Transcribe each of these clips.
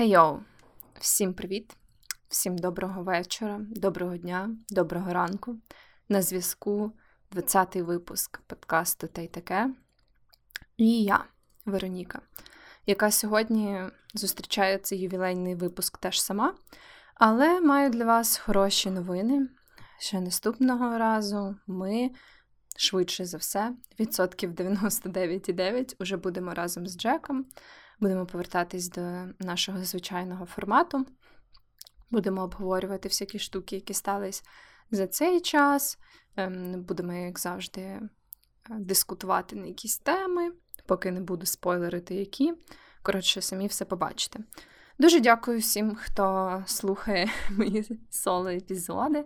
Хей йоу! Всім привіт! Всім доброго вечора, доброго дня, доброго ранку. На зв'язку 20-й випуск подкасту та й таке. І я, Вероніка, яка сьогодні зустрічає цей ювілейний випуск теж сама, але маю для вас хороші новини. Ще наступного разу ми, швидше за все, відсотків 99,9 уже будемо разом з Джеком. Будемо повертатись до нашого звичайного формату. Будемо обговорювати всякі штуки, які стались за цей час. Ем, будемо, як завжди, е, дискутувати на якісь теми, поки не буду спойлерити, які. Коротше, самі все побачите. Дуже дякую всім, хто слухає мої соло-епізоди.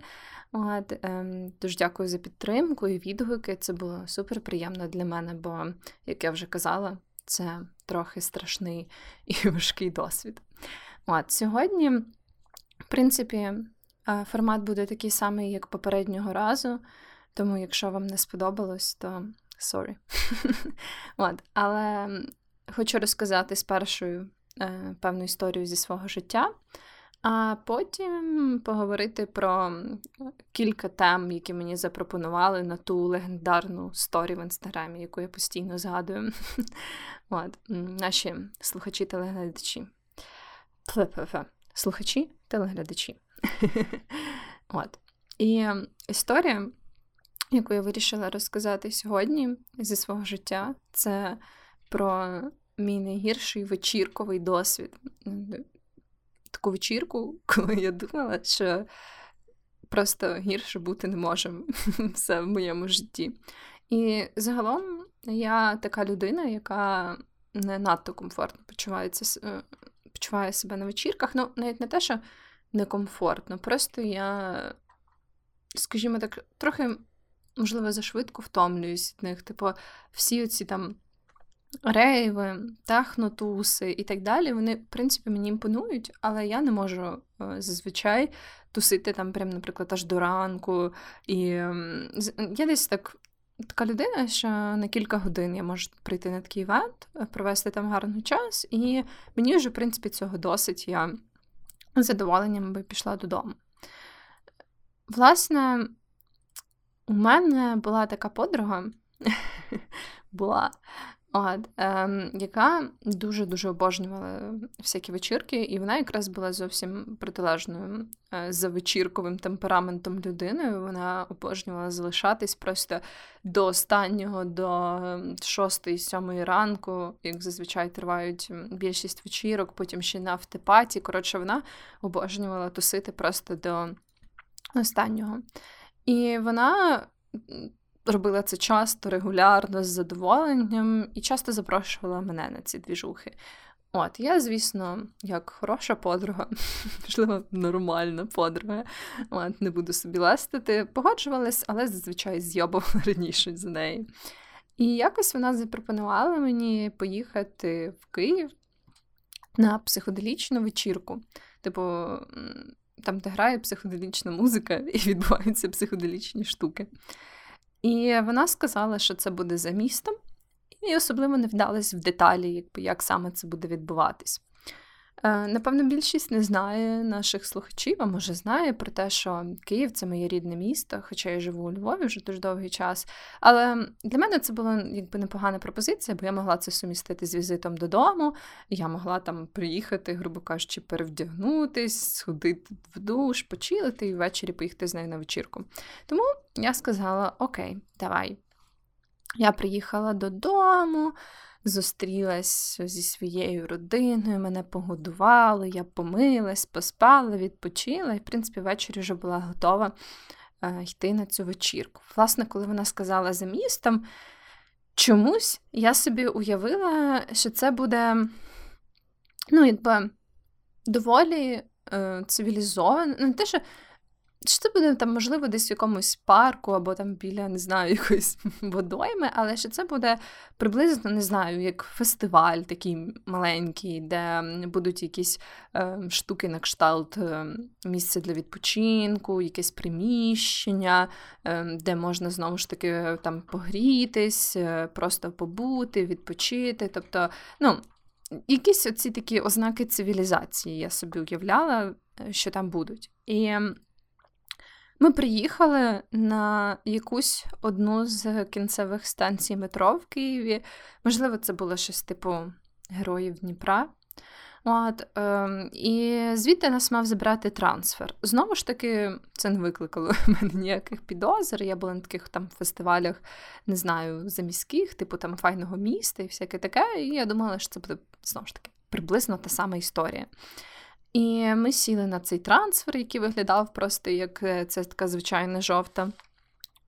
От, ем, Дуже дякую за підтримку і відгуки. Це було супер приємно для мене, бо, як я вже казала, це трохи страшний і важкий досвід. От, Сьогодні, в принципі, е, формат буде такий самий, як попереднього разу, тому якщо вам не сподобалось, то sorry. От, Але хочу розказати спершу е, певну історію зі свого життя. А потім поговорити про кілька тем, які мені запропонували на ту легендарну сторі в інстаграмі, яку я постійно згадую. От, Наші слухачі телеглядачі. Слухачі телеглядачі. От. І історія, яку я вирішила розказати сьогодні зі свого життя, це про мій найгірший вечірковий досвід таку вечірку, коли я думала, що просто гірше бути не може все в моєму житті. І загалом я така людина, яка не надто комфортно почувається, е, почуває себе на вечірках. Ну, навіть не те, що некомфортно, просто я, скажімо так, трохи, можливо, зашвидко втомлююсь від них. Типу, всі оці там рейви, технотуси і так далі, вони, в принципі, мені імпонують, але я не можу е, зазвичай тусити там, прям, наприклад, аж до ранку. І я десь так. Така людина, що на кілька годин я можу прийти на такий івент, провести там гарний час, і мені вже, в принципі, цього досить. Я з задоволенням би пішла додому. Власне, у мене була така подруга, була, от, ем, яка дуже-дуже обожнювала всякі вечірки, і вона якраз була зовсім протилежною е, за вечірковим темпераментом людиною. Вона обожнювала залишатись просто до останнього, до 6-7 ранку, як зазвичай тривають більшість вечірок, потім ще на автопаті. Коротше, вона обожнювала тусити просто до останнього. І вона робила це часто, регулярно, з задоволенням і часто запрошувала мене на ці двіжухи. От, я, звісно, як хороша подруга, можливо, нормальна подруга, от, не буду собі лестити, погоджувалась, але зазвичай зйобувала раніше за неї. І якось вона запропонувала мені поїхати в Київ на психоделічну вечірку. Tипу, там, де грає психоделічна музика, і відбуваються психоделічні штуки. І вона сказала, що це буде за містом, і особливо не вдалась в деталі, як саме це буде відбуватись. Е, напевно, більшість не знає наших слухачів, а може знає про те, що Київ це моє рідне місто, хоча я живу у Львові вже дуже довгий час. Але для мене це була якби непогана пропозиція, бо я могла це сумістити з візитом додому. Я могла там приїхати, грубо кажучи, перевдягнутись, сходити в душ, почилити і ввечері поїхати з нею на вечірку. Тому я сказала: Окей, давай. Я приїхала додому зустрілась зі своєю родиною, мене погодували, я помилась, поспала, відпочила, і, в принципі, ввечері вже була готова е, йти на цю вечірку. Власне, коли вона сказала за містом, чомусь я собі уявила, що це буде, ну, якби доволі е, цивілізовано. Не те, що чи це буде там, можливо, десь в якомусь парку або там біля, не знаю, якоїсь водойми, але що це буде приблизно, не знаю, як фестиваль такий маленький, де будуть якісь е, штуки на кшталт е, місця для відпочинку, якесь приміщення, е, де можна знову ж таки там погрітись, е, просто побути, відпочити. Тобто, ну, якісь оці такі ознаки цивілізації я собі уявляла, е, що там будуть. І ми приїхали на якусь одну з кінцевих станцій метро в Києві. Можливо, це було щось типу Героїв Дніпра. От, е, І звідти нас мав забрати трансфер. Знову ж таки, це не викликало в мене ніяких підозр. Я була на таких там фестивалях, не знаю, заміських, типу там файного міста і всяке таке. І я думала, що це буде знову ж таки приблизно та сама історія. І ми сіли на цей трансфер, який виглядав просто як е, це така звичайна жовта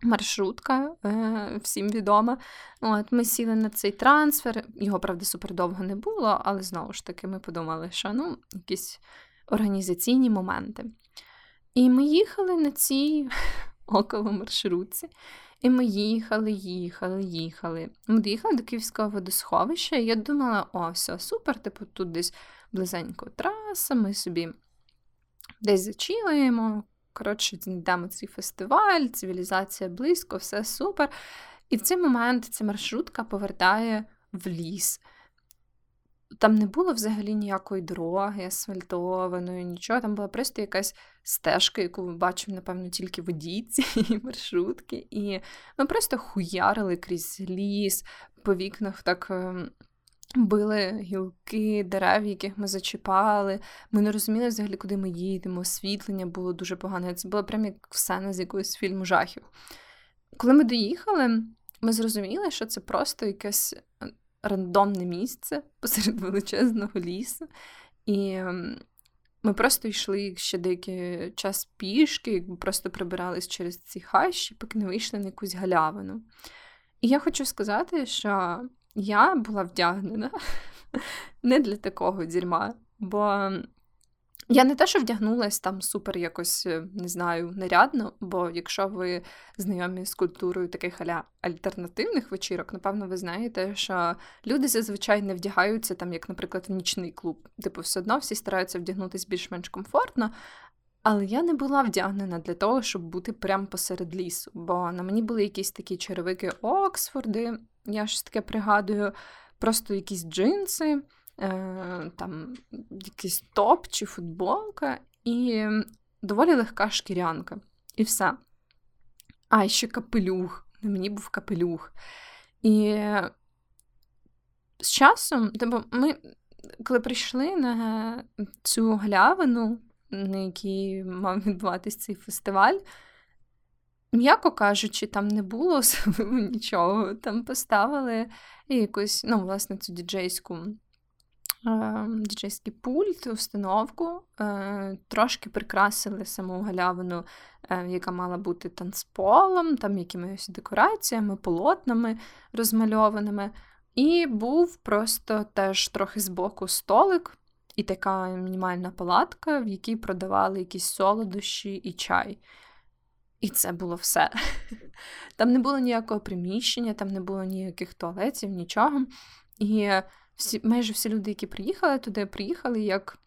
маршрутка, е, всім відома. От, Ми сіли на цей трансфер, його, правда, супер довго не було, але знову ж таки ми подумали, що ну, якісь організаційні моменти. І ми їхали на цій около маршрутці. І ми їхали, їхали, їхали. Ми доїхали до Київського водосховища, і я думала, о, все, супер, типу, тут десь близенько траса, ми собі десь зачілаємо. Коротше, йдемо цей фестиваль, цивілізація близько, все супер. І в цей момент ця маршрутка повертає в ліс. Там не було взагалі ніякої дороги, асфальтованої, нічого. Там була просто якась стежка, яку ми бачимо, напевно, тільки водій цієї маршрутки. І ми просто хуярили крізь ліс, по вікнах так ем, били гілки, дерев, яких ми зачіпали. Ми не розуміли взагалі, куди ми їдемо. Освітлення було дуже погане. Це було прям як сцена з якогось фільму жахів. Коли ми доїхали, ми зрозуміли, що це просто якесь рандомне місце посеред величезного лісу. І ми просто йшли ще деякий час пішки, якби просто прибирались через ці хащі, поки не вийшли на якусь галявину. І я хочу сказати, що я була вдягнена не для такого дерьма, бо я не те, що вдягнулася там супер якось, е, не знаю, нарядно, бо якщо ви знайомі з культурою таких аля альтернативних вечірок, напевно, ви знаєте, що люди зазвичай не вдягаються там, як, наприклад, в нічний клуб. Типу, все одно всі стараються вдягнутися більш-менш комфортно. Але я не була вдягнена для того, щоб бути прямо посеред лісу, бо на мені були якісь такі черевики Оксфорди, я щось таке пригадую, просто якісь джинси, е, там якийсь топ чи футболка, і доволі легка шкірянка. І все. А, ще капелюх. На мені був капелюх. І з часом, тобто ми, коли прийшли на цю глявину, на якій мав відбуватись цей фестиваль, М'яко кажучи, там не було особливо нічого. Там поставили якусь, ну, власне, цю діджейську діджейський пульт, установку, е, трошки прикрасили саму галявину, е, яка мала бути танцполом, там якимись декораціями, полотнами розмальованими. І був просто теж трохи збоку столик. І така мінімальна палатка, в якій продавали якісь солодощі і чай. І це було все. Там не було ніякого приміщення, там не було ніяких туалетів, нічого. І всі, майже всі люди, які приїхали туди, приїхали як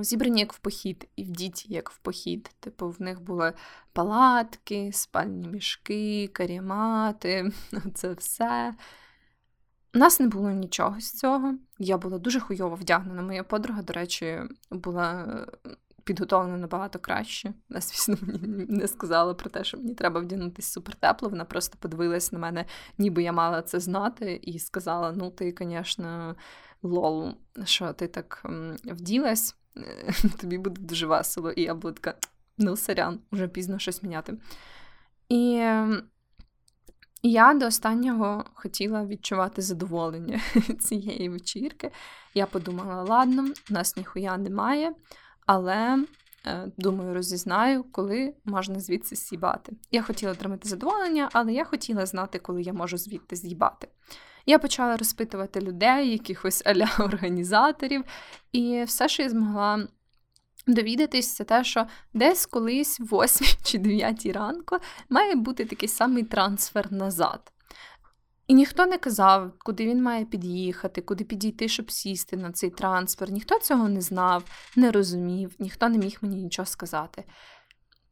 зібрані як в похід, і в діті як в похід. Типу, в них були палатки, спальні мішки, карімати, це все. У нас не було нічого з цього. Я була дуже хуйово вдягнена. Моя подруга, до речі, була підготовлена набагато краще. Вона, звісно, мені не сказала про те, що мені треба вдягнутися супер тепло. Вона просто подивилась на мене, ніби я мала це знати, і сказала: Ну, ти, звісно, лол, що ти так вділась, тобі буде дуже весело. І я буду така, ну, сорян, вже пізно щось міняти. І я до останнього хотіла відчувати задоволення цієї вечірки. Я подумала: ладно, у нас ніхуя немає але. Е, думаю, розізнаю, коли можна звідси з'їбати. Я хотіла отримати задоволення, але я хотіла знати, коли я можу звідти з'їбати. Я почала розпитувати людей, якихось аля організаторів, і все, що я змогла довідатись, це те, що десь колись в 8 чи 9 ранку має бути такий самий трансфер назад. І ніхто не казав, куди він має під'їхати, куди підійти, щоб сісти на цей трансфер. Ніхто цього не знав, не розумів, ніхто не міг мені нічого сказати.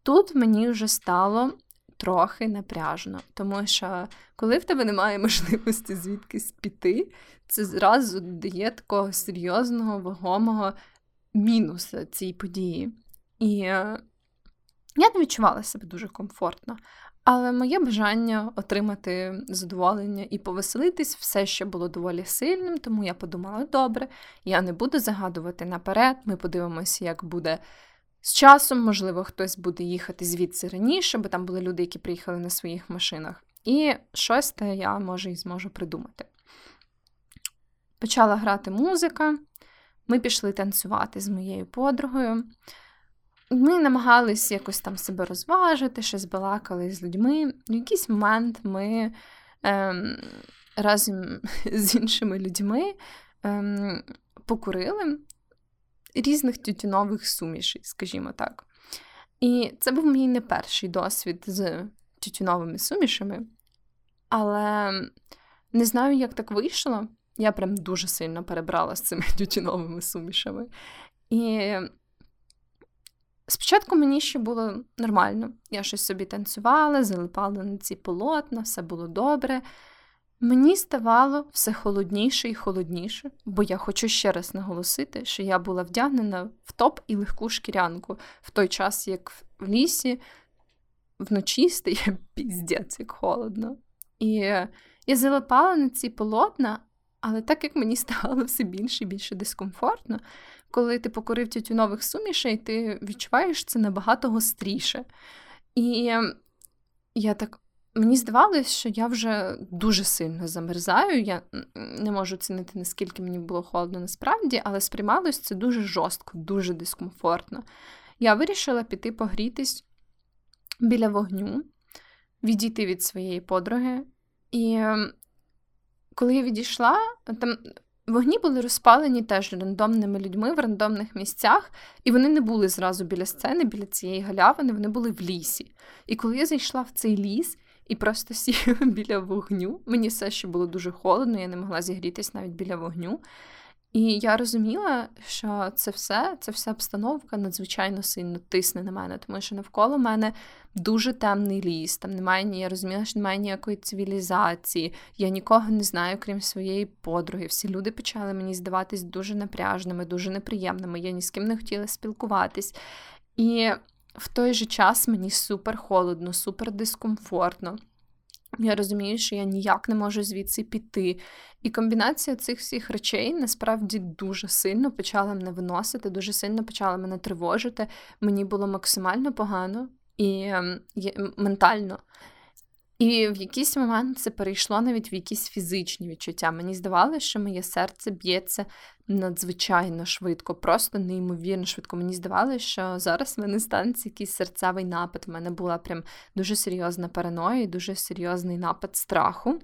Тут мені вже стало трохи напряжно, тому що коли в тебе немає можливості звідкись піти, це зразу дає такого серйозного, вагомого мінуса цій події. І е, я не відчувала себе дуже комфортно. Але моє бажання отримати задоволення і повеселитись все ще було доволі сильним, тому я подумала: добре, я не буду загадувати наперед, ми подивимося, як буде з часом, можливо, хтось буде їхати звідси раніше, бо там були люди, які приїхали на своїх машинах. І щось те я може і зможу придумати. Почала грати музика, ми пішли танцювати з моєю подругою. Ми намагались якось там себе розважити, щось балакали з людьми. В якийсь момент ми ем, разом з іншими людьми ем, покурили різних тютюнових сумішей, скажімо так. І це був мій не перший досвід з тютюновими сумішами, але не знаю, як так вийшло. Я прям дуже сильно перебрала з цими тютюновими сумішами. І спочатку мені ще було нормально. Я щось собі танцювала, залипала на ці полотна, все було добре. Мені ставало все холодніше і холодніше, бо я хочу ще раз наголосити, що я була вдягнена в топ і легку шкірянку в той час, як в лісі вночі стає піздець, як холодно. І я залипала на ці полотна, але так як мені ставало все більше і більше дискомфортно, коли ти покорив тютюнових сумішей, ти відчуваєш це набагато гостріше. І я так Мені здавалось, що я вже дуже сильно замерзаю. Я не можу оцінити, наскільки мені було холодно насправді, але сприймалось це дуже жорстко, дуже дискомфортно. Я вирішила піти погрітись біля вогню, відійти від своєї подруги. І ем, коли я відійшла, там вогні були розпалені теж рандомними людьми в рандомних місцях, і вони не були зразу біля сцени, біля цієї галявини, вони були в лісі. І коли я зайшла в цей ліс, і просто сів біля вогню. Мені все ще було дуже холодно, я не могла зігрітись навіть біля вогню. І я розуміла, що це все, це вся обстановка надзвичайно сильно тисне на мене, тому що навколо мене дуже темний ліс. Там немає ні, я розуміла, що немає ніякої цивілізації. Я нікого не знаю, крім своєї подруги. Всі люди почали мені здаватись дуже напряжними, дуже неприємними. Я ні з ким не хотіла спілкуватись. І в той же час мені супер холодно, супер дискомфортно. Я розумію, що я ніяк не можу звідси піти. І комбінація цих всіх речей насправді дуже сильно почала мене виносити, дуже сильно почала мене тривожити. Мені було максимально погано і ем, ментально. І в якийсь момент це перейшло навіть в якісь фізичні відчуття. Мені здавалося, що моє серце б'ється надзвичайно швидко, просто неймовірно швидко. Мені здавалося, що зараз в мене станеться якийсь серцевий напад. У мене була прям дуже серйозна параноя і дуже серйозний напад страху.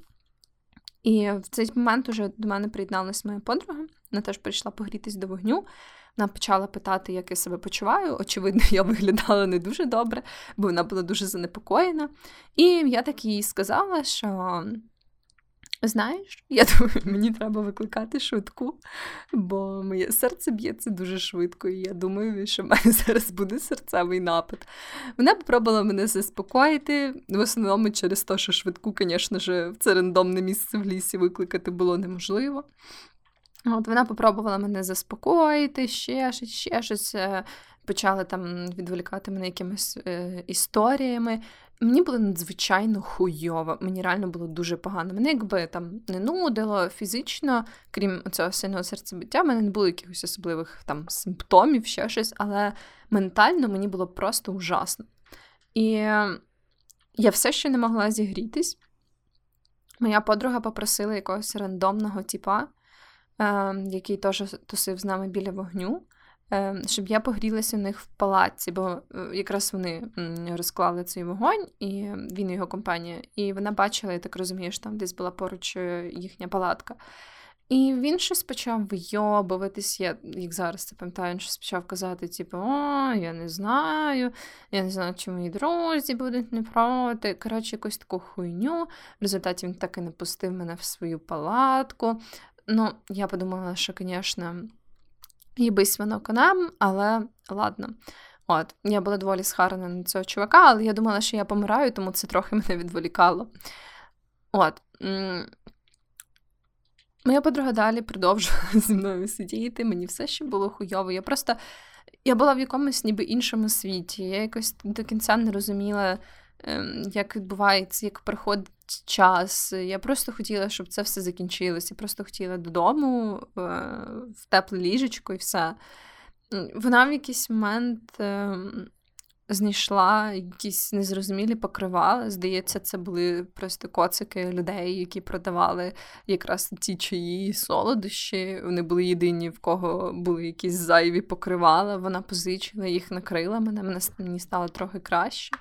І в цей момент уже до мене приєдналася моя подруга. Вона теж прийшла погрітись до вогню. Вона почала питати, як я себе почуваю. Очевидно, я виглядала не дуже добре, бо вона була дуже занепокоєна. І я так їй сказала, що. Знаєш, я думаю, мені треба викликати швидку, бо моє серце б'ється дуже швидко, і я думаю, що в мене зараз буде серцевий напад. Вона попробувала мене заспокоїти, в основному через те, що швидку, звісно ж, в це рандомне місце в лісі викликати було неможливо. От Вона попробувала мене заспокоїти, ще щось, ще щось. Е, почала там відволікати мене якимись е, історіями. Мені було надзвичайно хуйово, мені реально було дуже погано. Мене якби там не нудило фізично, крім цього сильного серцебиття, в мене не було якихось особливих там симптомів, ще щось, але ментально мені було просто ужасно. І я все ще не могла зігрітись. Моя подруга попросила якогось рандомного типа, який теж тусив з нами біля вогню, ем, щоб я погрілася у них в палаці, бо е, якраз вони розклали цей вогонь, і він і його компанія. І вона бачила, я так розумію, що там десь була поруч е, їхня палатка. І він щось почав вийобуватись, я як зараз це пам'ятаю, він щось почав казати, типу, о, я не знаю, я не знаю, чи мої друзі будуть не проти. Коротше, якусь таку хуйню. В результаті він так і не пустив мене в свою палатку. Ну, я подумала, що, звісно, їбись воно конам, але ладно. От, я була доволі схарана на цього чувака, але я думала, що я помираю, тому це трохи мене відволікало. От. Моя подруга далі продовжувала зі мною сидіти, мені все ще було хуйово. Я просто я була в якомусь ніби іншому світі. Я якось до кінця не розуміла, ем, як відбувається, як проходить час. Я просто хотіла, щоб це все закінчилося. Я просто хотіла додому, е, в тепле ліжечко і все. Вона в якийсь момент ем, знайшла якісь незрозумілі покривала. Здається, це були просто коцики людей, які продавали якраз ті чаї солодощі. Вони були єдині, в кого були якісь зайві покривала. Вона позичила їх, накрила мене, мені стало трохи краще.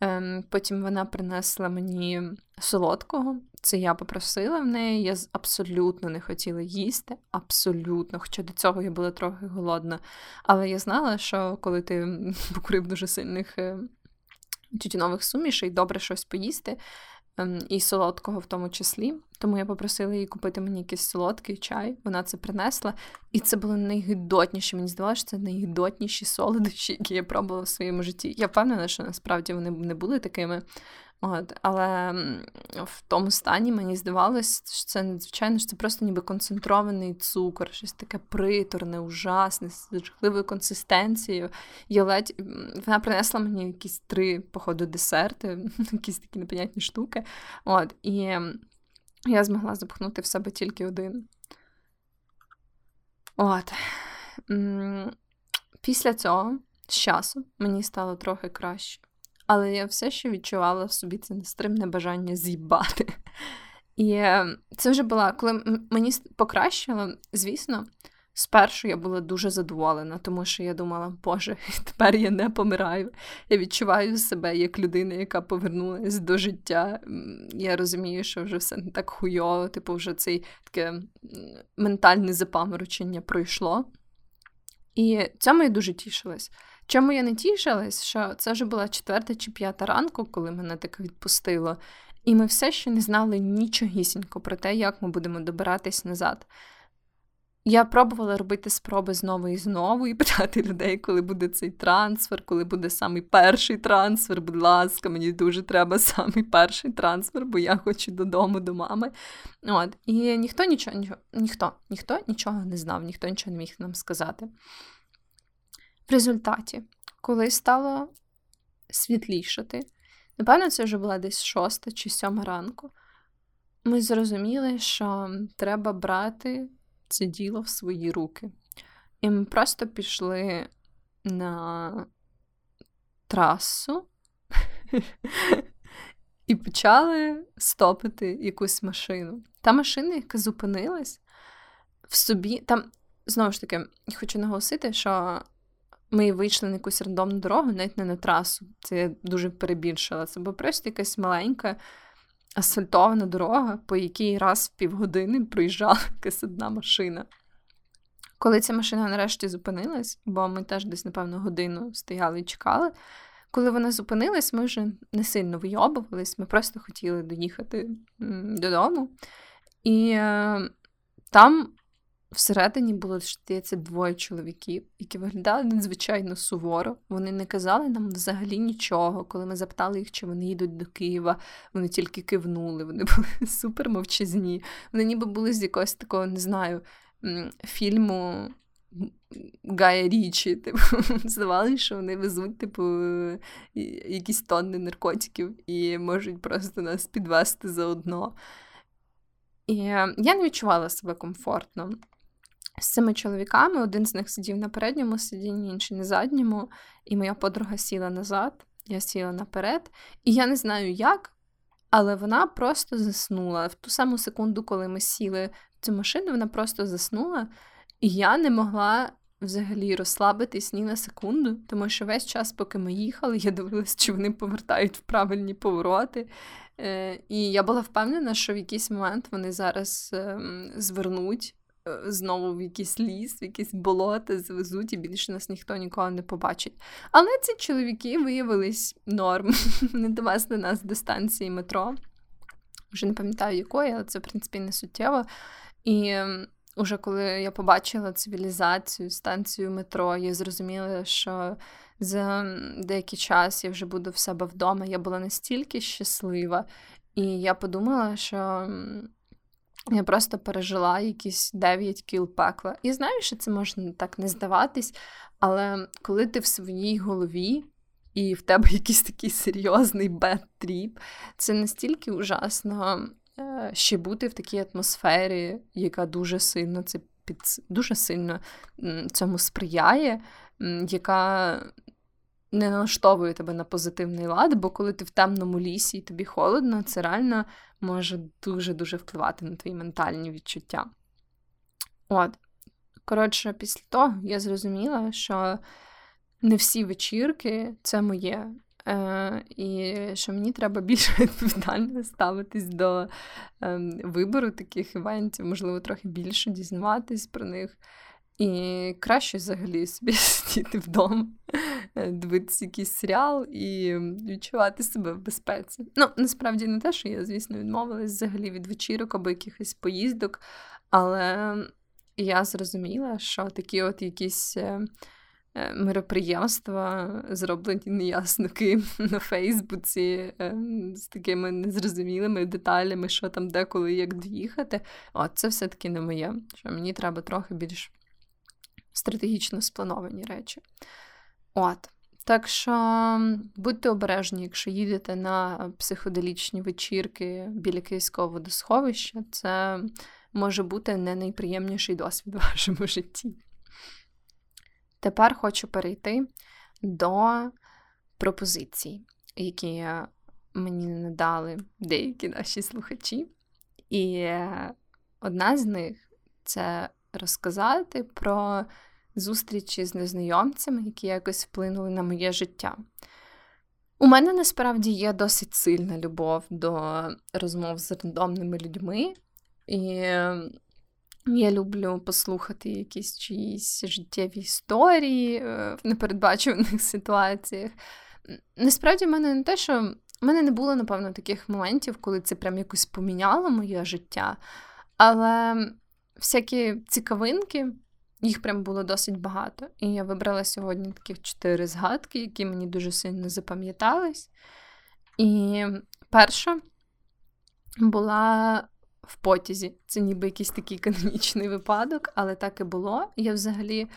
Ем, потім вона принесла мені солодкого. Це я попросила в неї. Я абсолютно не хотіла їсти, абсолютно. Хоча до цього я була трохи голодна. Але я знала, що коли ти покурив дуже сильних е, тютюнових сумішей, добре щось поїсти, Ем, і солодкого в тому числі. Тому я попросила її купити мені якийсь солодкий чай. Вона це принесла. І це було найгидотніше. Мені здавалося, що це найгидотніші солодощі, які я пробувала в своєму житті. Я впевнена, що насправді вони не були такими. От, Але в тому стані мені здавалось, що це надзвичайно що це просто ніби концентрований цукор, щось таке приторне, ужасне, з жахливою консистенцією. Я ледь вона принесла мені якісь три, походу, десерти, якісь такі непонятні штуки. От, І я змогла запхнути в себе тільки один. От. Після цього з часу мені стало трохи краще але я все ще відчувала в собі це нестримне бажання з'їбати. І е, це вже була, коли мені покращило, звісно, спершу я була дуже задоволена, тому що я думала, Боже, тепер я не помираю. Я відчуваю себе як людина, яка повернулася до життя. Я розумію, що вже все не так хуйово, типу, вже цей таке ментальне запаморочення пройшло. І цьому я дуже тішилась. Чому я не тішилась, що це вже була четверта чи п'ята ранку, коли мене так відпустило, і ми все ще не знали нічогісінько про те, як ми будемо добиратись назад. Я пробувала робити спроби знову і знову і питати людей, коли буде цей трансфер, коли буде самий перший трансфер. Будь ласка, мені дуже треба самий перший трансфер, бо я хочу додому до мами. От. І ніхто нічого, ніхто, ніхто нічого не знав, ніхто нічого не міг нам сказати. В результаті, коли стало світлішати, напевно, це вже була десь шоста чи сьома ранку, ми зрозуміли, що треба брати це діло в свої руки. І ми просто пішли на трасу і почали стопити якусь машину. Та машина, яка зупинилась в собі. Там, знову ж таки, хочу наголосити, що ми вийшли на якусь рандомну дорогу, навіть не на трасу. Це я дуже перебільшила. Це була просто якась маленька асфальтована дорога, по якій раз в півгодини проїжджала якась одна машина. Коли ця машина нарешті зупинилась, бо ми теж десь, напевно, годину стояли і чекали. Коли вона зупинилась, ми вже не сильно вийобувались, ми просто хотіли доїхати додому. І е, там Всередині було здається, двоє чоловіків, які виглядали надзвичайно суворо. Вони не казали нам взагалі нічого. Коли ми запитали їх, чи вони їдуть до Києва, вони тільки кивнули, вони були супер мовчазні. Вони ніби були з якогось такого, не знаю, фільму Гая Річі. Типу, здавалося, що вони везуть, типу, якісь тонни наркотиків і можуть просто нас підвести заодно. І я не відчувала себе комфортно з цими чоловіками. Один з них сидів на передньому сидінні, інший на задньому, і моя подруга сіла назад, я сіла наперед. І я не знаю як, але вона просто заснула. В ту саму секунду, коли ми сіли в цю машину, вона просто заснула, і я не могла. Взагалі розслабитись ні на секунду, тому що весь час, поки ми їхали, я дивилась, чи вони повертають в правильні повороти. Е, І я була впевнена, що в якийсь момент вони зараз е, звернуть знову в якийсь ліс, в якісь болота звезуть, і більше нас ніхто ніколи не побачить. Але ці чоловіки виявились норм, не довезли нас до станції метро. Вже не пам'ятаю якої, але це, в принципі, не суттєво. І уже коли я побачила цивілізацію, станцію метро, я зрозуміла, що за деякий час я вже буду в себе вдома. Я була настільки щаслива, і я подумала, що я просто пережила якісь 9 кіл пекла. І знаю, що це може так не здаватись, але коли ти в своїй голові. І в тебе якийсь такий серйозний bad trip, це настільки ужасно Е, ще бути в такій атмосфері, яка дуже сильно це під дуже сильно цьому сприяє, яка не налаштовує тебе на позитивний лад, бо коли ти в темному лісі і тобі холодно, це реально може дуже-дуже впливати на твої ментальні відчуття. От. Коротше, після того я зрозуміла, що не всі вечірки це моє. Е, І що мені треба більше відповідально ставитись до е, вибору таких івентів, можливо, трохи більше дізнаватись про них. І краще взагалі собі сидіти вдома, дивитися якийсь серіал і відчувати себе в безпеці. Ну, насправді не те, що я, звісно, відмовилась взагалі від вечірок або якихось поїздок, але я зрозуміла, що такі от якісь е, Е, мероприємства, зроблені неясно ким на Фейсбуці е, з такими незрозумілими деталями, що там де, коли, як доїхати. От це все-таки не моє. Що Мені треба трохи більш стратегічно сплановані речі. От. Так що будьте обережні, якщо їдете на психоделічні вечірки біля Київського водосховища, це може бути не найприємніший досвід у вашому житті. Тепер хочу перейти до пропозицій, які мені надали деякі наші слухачі. І одна з них це розказати про зустрічі з незнайомцями, які якось вплинули на моє життя. У мене насправді є досить сильна любов до розмов з рандомними людьми. І я люблю послухати якісь чиїсь життєві історії е, в непередбачуваних ситуаціях. Насправді, в мене не те, що в мене не було, напевно, таких моментів, коли це прям якось поміняло моє життя. Але всякі цікавинки, їх прям було досить багато. І я вибрала сьогодні таких чотири згадки, які мені дуже сильно запам'ятались. І перша була в потязі. Це ніби якийсь такий канонічний випадок, але так і було. Я взагалі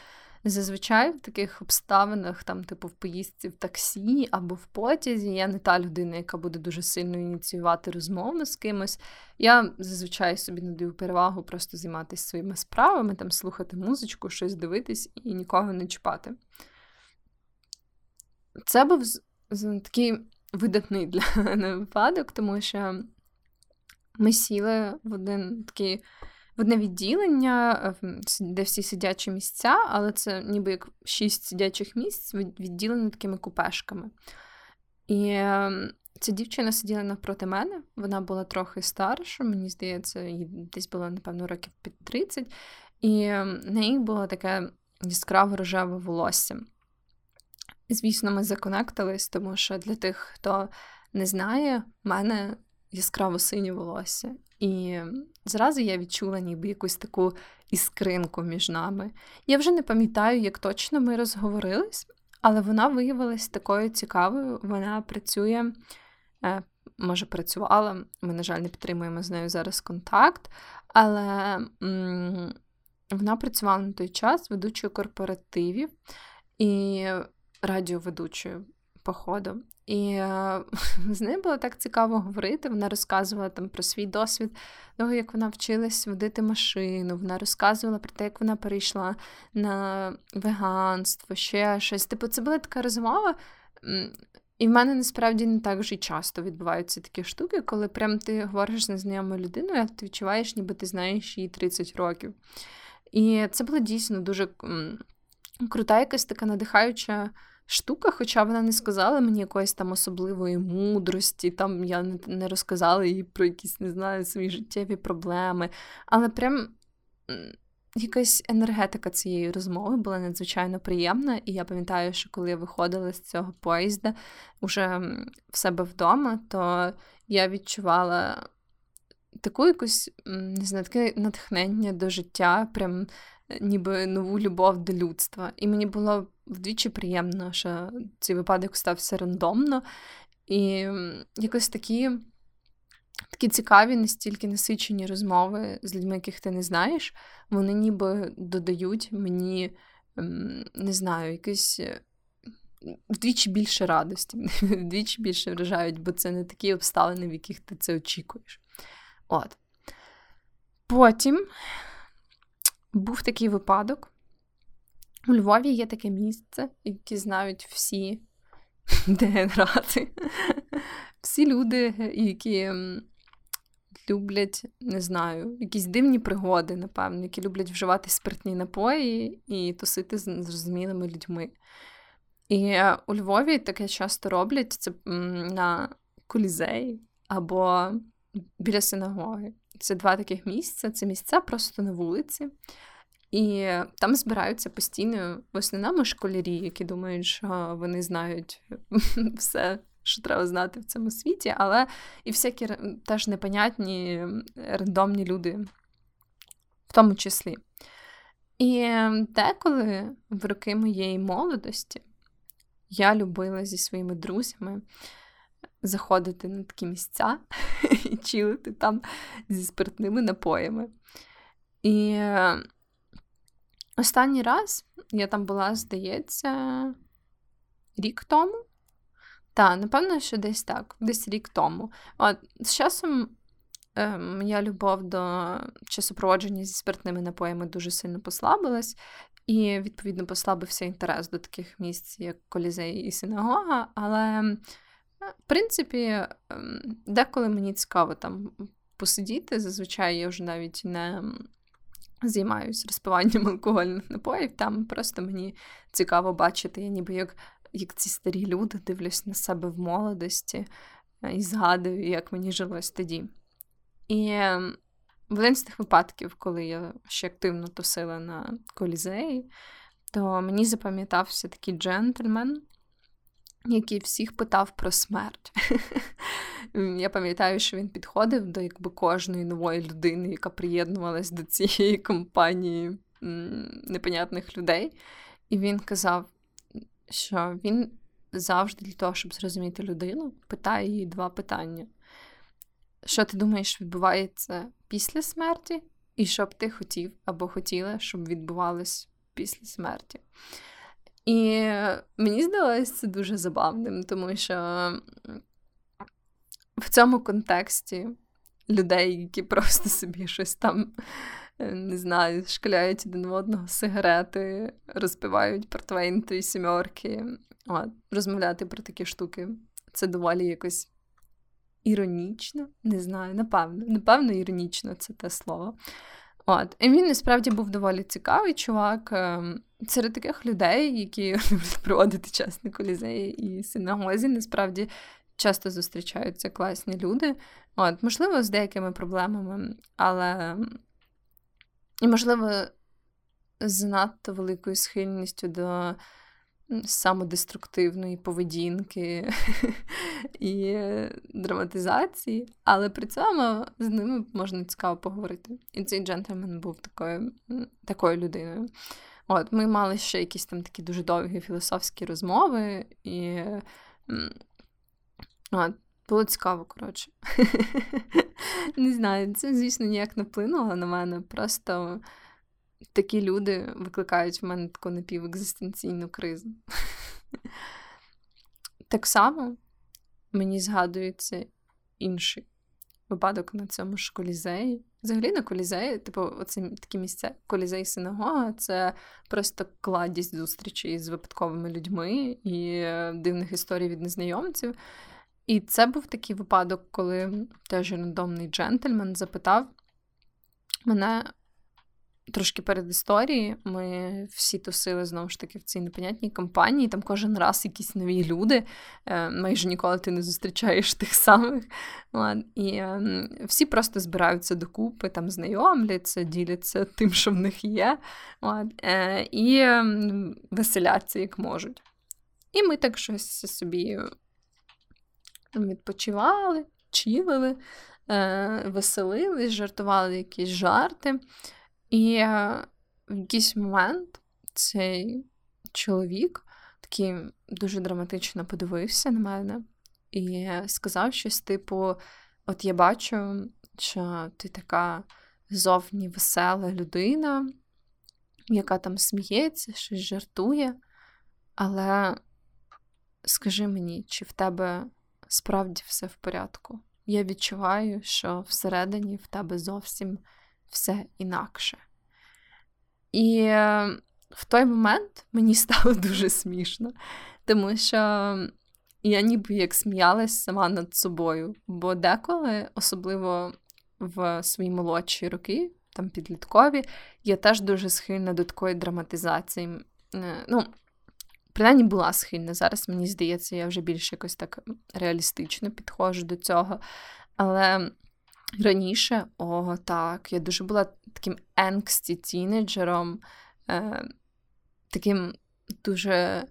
зазвичай в таких обставинах, там, типу, в поїздці в таксі або в потязі, я не та людина, яка буде дуже сильно ініціювати розмову з кимось. Я зазвичай собі надаю перевагу просто займатися своїми справами, там слухати музичку, щось дивитись і нікого не чіпати. Це був такий видатний для мене випадок, тому що ми сіли в один такий. В одне відділення, де всі сидячі місця, але це ніби як шість сидячих місць, відділені такими купешками. І ем, ця дівчина сиділа навпроти мене, вона була трохи старша, мені здається, їй десь було, напевно, років під 30, і ем, на неї було таке яскраво рожеве волосся. Звісно, ми законектились, тому що для тих, хто не знає, в мене яскраво синє волосся. І зразу я відчула ніби якусь таку іскринку між нами. Я вже не пам'ятаю, як точно ми розговорились, але вона виявилась такою цікавою. Вона працює, е, може, працювала, ми, на жаль, не підтримуємо з нею зараз контакт, але вона працювала на той час ведучою корпоративів і радіоведучою, походу. І е, з нею було так цікаво говорити. Вона розказувала там про свій досвід, того, як вона вчилась водити машину. Вона розказувала про те, як вона перейшла на веганство, ще щось. Типу, це була така розмова. І в мене насправді не так вже часто відбуваються такі штуки, коли прям ти говориш з незнайомою людиною, а ти відчуваєш, ніби ти знаєш її 30 років. І це була дійсно дуже крута, якась така надихаюча штука, хоча вона не сказала мені якоїсь там особливої мудрості, там я не розказала їй про якісь, не знаю, свої життєві проблеми. Але прям якась енергетика цієї розмови була надзвичайно приємна. І я пам'ятаю, що коли я виходила з цього поїзда уже в себе вдома, то я відчувала таку якусь, не знаю, таке натхнення до життя, прям ніби нову любов до людства. І мені було вдвічі приємно, що цей випадок стався рандомно. І якось такі такі цікаві, настільки насичені розмови з людьми, яких ти не знаєш, вони ніби додають мені, не знаю, якийсь. Е, вдвічі більше радості, вдвічі більше вражають, бо це не такі обставини, в яких ти це очікуєш. От. Потім був такий випадок. У Львові є таке місце, яке знають всі дегенерати. Всі люди, які люблять, не знаю, якісь дивні пригоди, напевно, які люблять вживати спиртні напої і тусити з зрозумілими людьми. І у Львові таке часто роблять це на колізеї або біля синагоги. Це два таких місця. Це місця просто на вулиці. І там збираються постійно в основному школярі, які думають, що вони знають все, що треба знати в цьому світі, але і всякі теж непонятні рандомні люди, в тому числі. І деколи в роки моєї молодості я любила зі своїми друзями заходити на такі місця і чилити там зі спиртними напоями. І останній раз я там була, здається, рік тому. Так, напевно, що десь так, десь рік тому. От, З часом е, моя любов до часопроводження зі спиртними напоями дуже сильно послабилась, і, відповідно, послабився інтерес до таких місць, як Колізей і Синагога. Але, в принципі, ем, деколи мені цікаво там посидіти. Зазвичай я вже навіть не займаюся розпиванням алкогольних напоїв. Там просто мені цікаво бачити, я ніби як як ці старі люди дивлюсь на себе в молодості е, і згадую, як мені жилось тоді. І ем, в один з тих випадків, коли я ще активно тусила на колізеї, то мені запам'ятався такий джентльмен, який всіх питав про смерть. Я пам'ятаю, що він підходив до якби кожної нової людини, яка приєднувалась до цієї компанії непонятних людей. І він казав, що він завжди для того, щоб зрозуміти людину, питає її два питання. Що ти думаєш, відбувається після смерті? І що б ти хотів або хотіла, щоб відбувалось після смерті? І мені здалося це дуже забавним, тому що в цьому контексті людей, які просто собі щось там Е, не знаю, шкаляють один в одного сигарети, розпивають портвейн і сімерки. От, розмовляти про такі штуки. Це доволі якось іронічно, не знаю, напевно, напевно, іронічно це те слово. От. І він насправді був доволі цікавий чувак. Серед таких людей, які люблять проводити час на колізеї і синагозі, насправді часто зустрічаються класні люди. От, Можливо, з деякими проблемами, але і, можливо, з надто великою схильністю до самодеструктивної поведінки і драматизації, але при цьому з ними можна цікаво поговорити. І цей джентльмен був такою такою людиною. От, Ми мали ще якісь там такі дуже довгі філософські розмови, і от, було цікаво, коротше. Не знаю, це, звісно, ніяк не вплинуло на мене. Просто такі люди викликають в мене таку напівекзистенційну кризу. Так само мені згадується інший випадок на цьому ж колізеї. Взагалі на колізеї, типу, оці такі місця колізей синагога це просто кладість зустрічей з випадковими людьми і дивних історій від незнайомців. І це був такий випадок, коли теж рандомний джентльмен запитав мене трошки перед історією. Ми всі тусили знову ж таки в цій непонятній компанії. Там кожен раз якісь нові люди. Е, майже ніколи ти не зустрічаєш тих самих. І ем, всі просто збираються докупи, там знайомляться, діляться тим, що в них є. Е, і ем, веселяться, як можуть. І ми так щось собі відпочивали, чилили. е, веселились, жартували якісь жарти. І е, в якийсь момент цей чоловік такий дуже драматично подивився на мене і сказав щось типу: От я бачу, що ти така зовні весела людина, яка там сміється, щось жартує, але скажи мені, чи в тебе справді все в порядку? Я відчуваю, що всередині в тебе зовсім все інакше. І е, в той момент мені стало дуже смішно, тому що я ніби як сміялась сама над собою. Бо деколи, особливо в свої молодші роки, там підліткові, я теж дуже схильна до такої драматизації. Е, ну, принаймні була схильна. Зараз, мені здається, я вже більш якось так реалістично підходжу до цього. Але раніше, о, так, я дуже була таким енксті тінейджером, е, таким дуже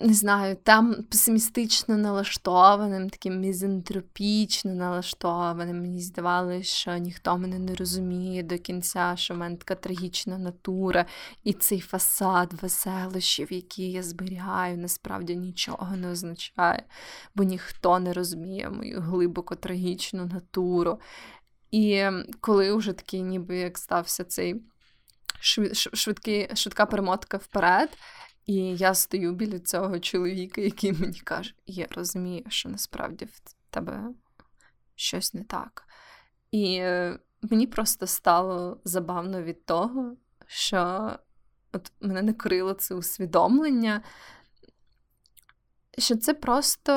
не знаю, там песимістично налаштованим, таким мізантропічно налаштованим. Мені здавалося, що ніхто мене не розуміє до кінця, що в мене така трагічна натура, і цей фасад веселощів, які я зберігаю, насправді нічого не означає, бо ніхто не розуміє мою глибоко трагічну натуру. І коли вже такий, ніби як стався цей швидкий, швидка перемотка вперед. І я стою біля цього чоловіка, який мені каже: я розумію, що насправді в тебе щось не так. І е, мені просто стало забавно від того, що от мене накрило це усвідомлення, що це просто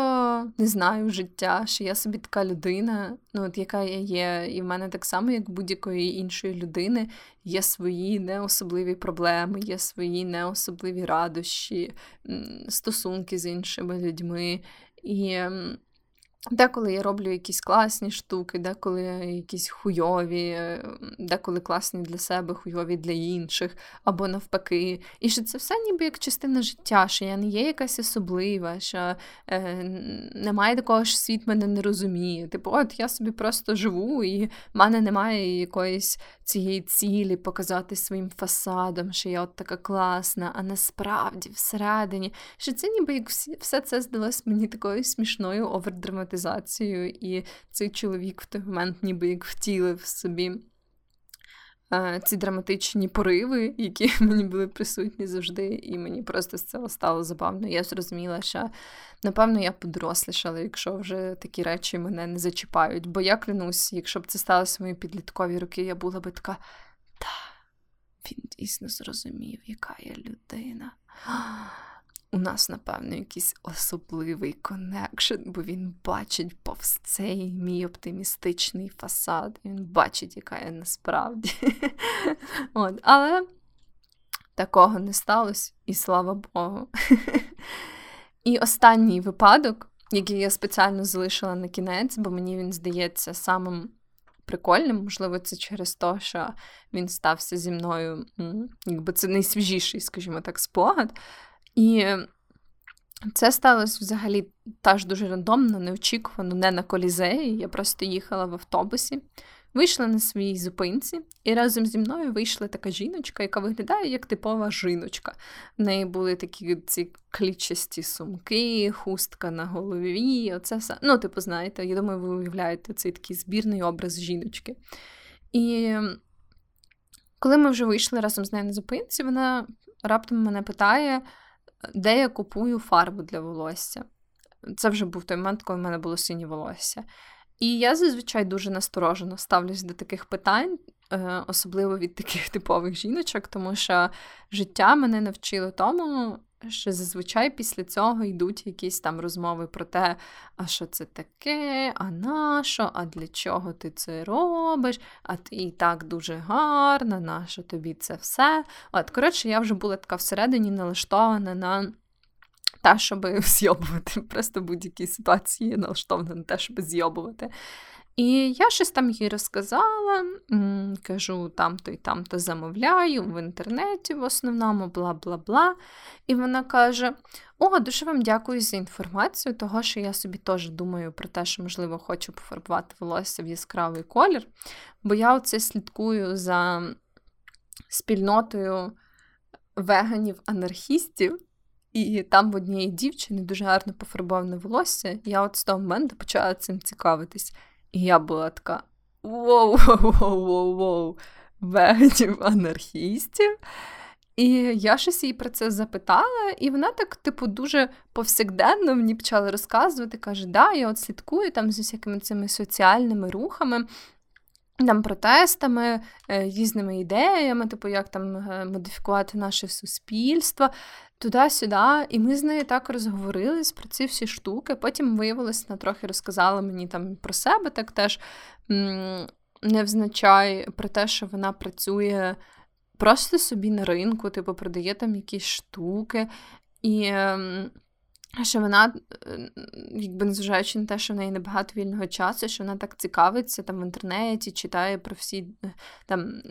не знаю життя, що я собі така людина, ну от яка я є, і в мене так само, як будь-якої іншої людини, є свої неособливі проблеми, є свої неособливі радощі, стосунки з іншими людьми. І Деколи я роблю якісь класні штуки, деколи якісь хуйові, е, деколи класні для себе, хуйові для інших, або навпаки. І що це все ніби як частина життя, що я не є якась особлива, що е, немає такого, що світ мене не розуміє. Типу, от я собі просто живу, і в мене немає якоїсь цієї цілі показати своїм фасадом, що я от така класна, а насправді всередині, що це ніби як все це здалось мені такою смішною овердраматизацією, і цей чоловік в той момент ніби як втілив собі. Е, ці драматичні пориви, які мені були присутні завжди, і мені просто з цього стало забавно. Я зрозуміла, що напевно я подорослішала, якщо вже такі речі мене не зачіпають. Бо я клянусь, якщо б це сталося в мої підліткові роки, я була би така. Та, він дійсно зрозумів, яка я людина у нас, напевно, якийсь особливий connection, бо він бачить повз цей мій оптимістичний фасад. Він бачить, яка я насправді. От. Але такого не сталося, і слава Богу. І останній випадок, який я спеціально залишила на кінець, бо мені він здається самим прикольним. Можливо, це через те, що він стався зі мною, якби це найсвіжіший, скажімо так, спогад. І це сталося взагалі теж дуже рандомно, неочікувано, не на колізеї. Я просто їхала в автобусі, вийшла на своїй зупинці, і разом зі мною вийшла така жіночка, яка виглядає як типова жіночка. В неї були такі ці клітчасті сумки, хустка на голові. Оце все. Ну, типу, знаєте, я думаю, ви уявляєте цей такий збірний образ жіночки. І коли ми вже вийшли разом з нею на зупинці, вона раптом мене питає де я купую фарбу для волосся. Це вже був той момент, коли в мене було синє волосся. І я зазвичай дуже насторожено ставлюсь до таких питань, е, особливо від таких типових жіночок, тому що життя мене навчило тому, що зазвичай після цього йдуть якісь там розмови про те, а що це таке, а на що, а для чого ти це робиш, а ти і так дуже гарна, на що тобі це все. От, коротше, я вже була така всередині налаштована на те, щоб зйобувати. Просто будь-які ситуації налаштована на те, щоб зйобувати. І я щось там їй розказала, кажу, там-то і там-то замовляю в інтернеті, в основному, бла бла бла. І вона каже: О, дуже вам дякую за інформацію, того що я собі теж думаю про те, що, можливо, хочу пофарбувати волосся в яскравий колір, бо я оце слідкую за спільнотою веганів-анархістів. І там в однієї дівчини дуже гарно пофарбоване волосся. Я от з того моменту почала цим цікавитись. І я була така: воу-воу-воу-воу-воу, вегетів анархістів. І я щось їй про це запитала, і вона так, типу, дуже повсякденно мені почала розказувати. Каже, да, я от слідкую там з усякими цими соціальними рухами, там протестами, е, різними ідеями, типу, як там е, модифікувати наше суспільство туди-сюди. І ми з нею так розговорились про ці всі штуки. Потім виявилось, вона трохи розказала мені там про себе, так теж невзначай про те, що вона працює просто собі на ринку, типу, продає там якісь штуки. І ем, що вона, е, якби незважаючи на те, що в неї небагато вільного часу, що вона так цікавиться там в інтернеті, читає про всі е, там